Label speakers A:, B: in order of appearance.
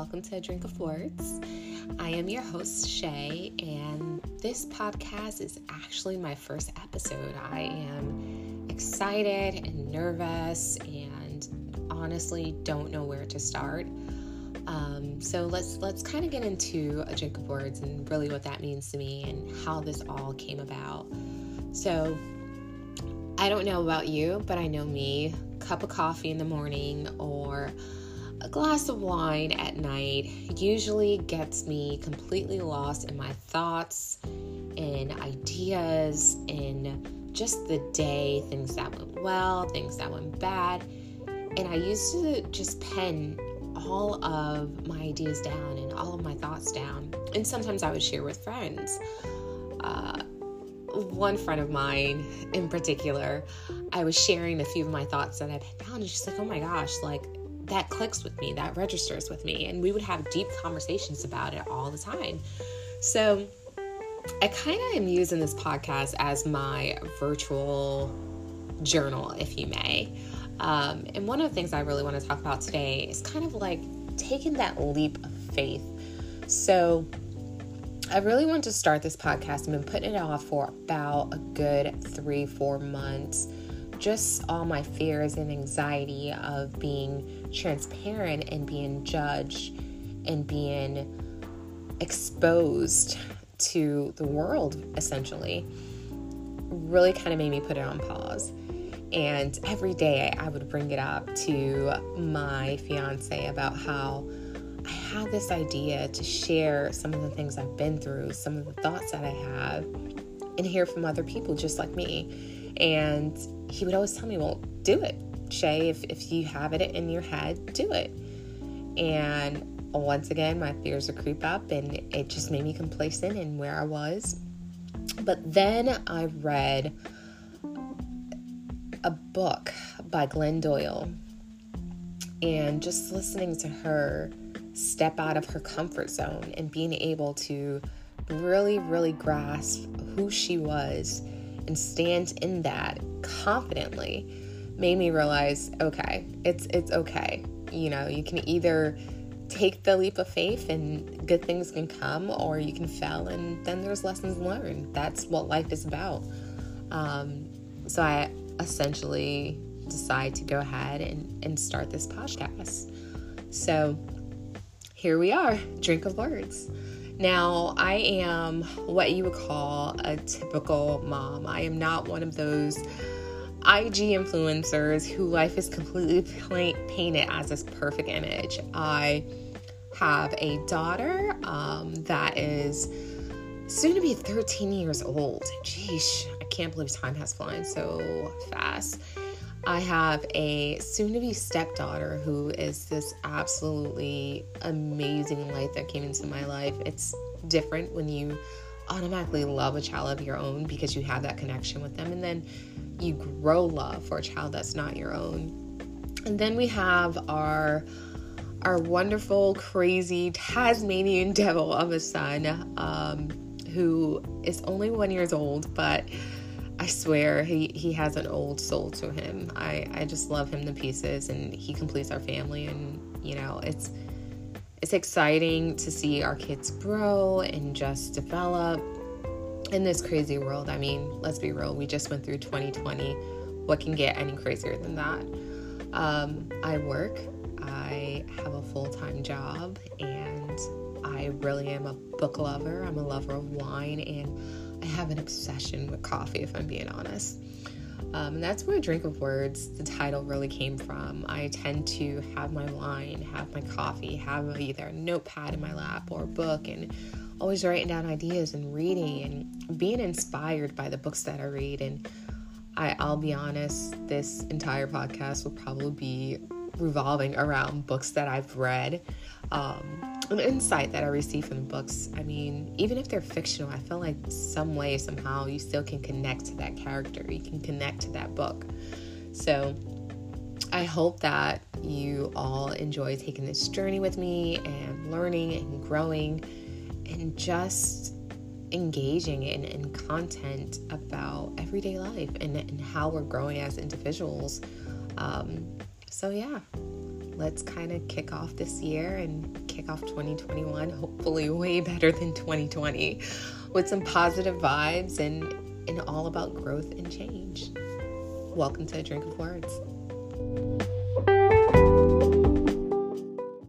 A: welcome to A Drink of Words. I am your host, Shay, and this podcast is actually my first episode. I am excited and nervous and honestly don't know where to start. Um, so let's let's kind of get into a drink of words and really what that means to me and how this all came about. So I don't know about you, but I know me. Cup of coffee in the morning or a glass of wine at night usually gets me completely lost in my thoughts and ideas in just the day, things that went well, things that went bad. And I used to just pen all of my ideas down and all of my thoughts down. And sometimes I would share with friends. Uh, one friend of mine in particular, I was sharing a few of my thoughts that I put down, and she's like, "Oh my gosh, like that clicks with me, that registers with me," and we would have deep conversations about it all the time. So, I kind of am using this podcast as my virtual journal, if you may. Um, and one of the things I really want to talk about today is kind of like taking that leap of faith. So, I really want to start this podcast. I've been putting it off for about a good three, four months. Just all my fears and anxiety of being transparent and being judged and being exposed to the world, essentially, really kind of made me put it on pause. And every day I would bring it up to my fiance about how I had this idea to share some of the things I've been through, some of the thoughts that I have, and hear from other people just like me. And he would always tell me, Well, do it, Shay. If, if you have it in your head, do it. And once again, my fears would creep up, and it just made me complacent in where I was. But then I read a book by Glennon Doyle, and just listening to her step out of her comfort zone and being able to really, really grasp who she was and stand in that confidently made me realize okay it's it's okay. You know you can either take the leap of faith and good things can come or you can fail and then there's lessons learned. That's what life is about. Um, so i essentially decide to go ahead and, and start this podcast. So here we are, drink of words. Now, I am what you would call a typical mom. I am not one of those IG influencers who life is completely painted as this perfect image. I have a daughter um, that is soon to be 13 years old. Jeez, I can't believe time has flown so fast. I have a soon to be stepdaughter who is this absolutely amazing light that came into my life. It's different when you automatically love a child of your own because you have that connection with them, and then you grow love for a child that's not your own. And then we have our our wonderful, crazy Tasmanian devil of a son um, who is only one years old, but I swear he, he has an old soul to him. I, I just love him to pieces and he completes our family and you know it's it's exciting to see our kids grow and just develop in this crazy world. I mean, let's be real, we just went through 2020. What can get any crazier than that? Um, I work, I have a full time job, and I really am a book lover. I'm a lover of wine and I have an obsession with coffee, if I'm being honest. Um, and that's where Drink of Words, the title really came from. I tend to have my wine, have my coffee, have either a notepad in my lap or a book, and always writing down ideas and reading and being inspired by the books that I read. And I, I'll be honest, this entire podcast will probably be revolving around books that I've read. Um, an insight that I receive from books. I mean, even if they're fictional, I feel like some way, somehow, you still can connect to that character. You can connect to that book. So I hope that you all enjoy taking this journey with me and learning and growing and just engaging in, in content about everyday life and, and how we're growing as individuals. Um, so, yeah, let's kind of kick off this year and kick off 2021, hopefully, way better than 2020 with some positive vibes and, and all about growth and change. Welcome to A Drink of Words.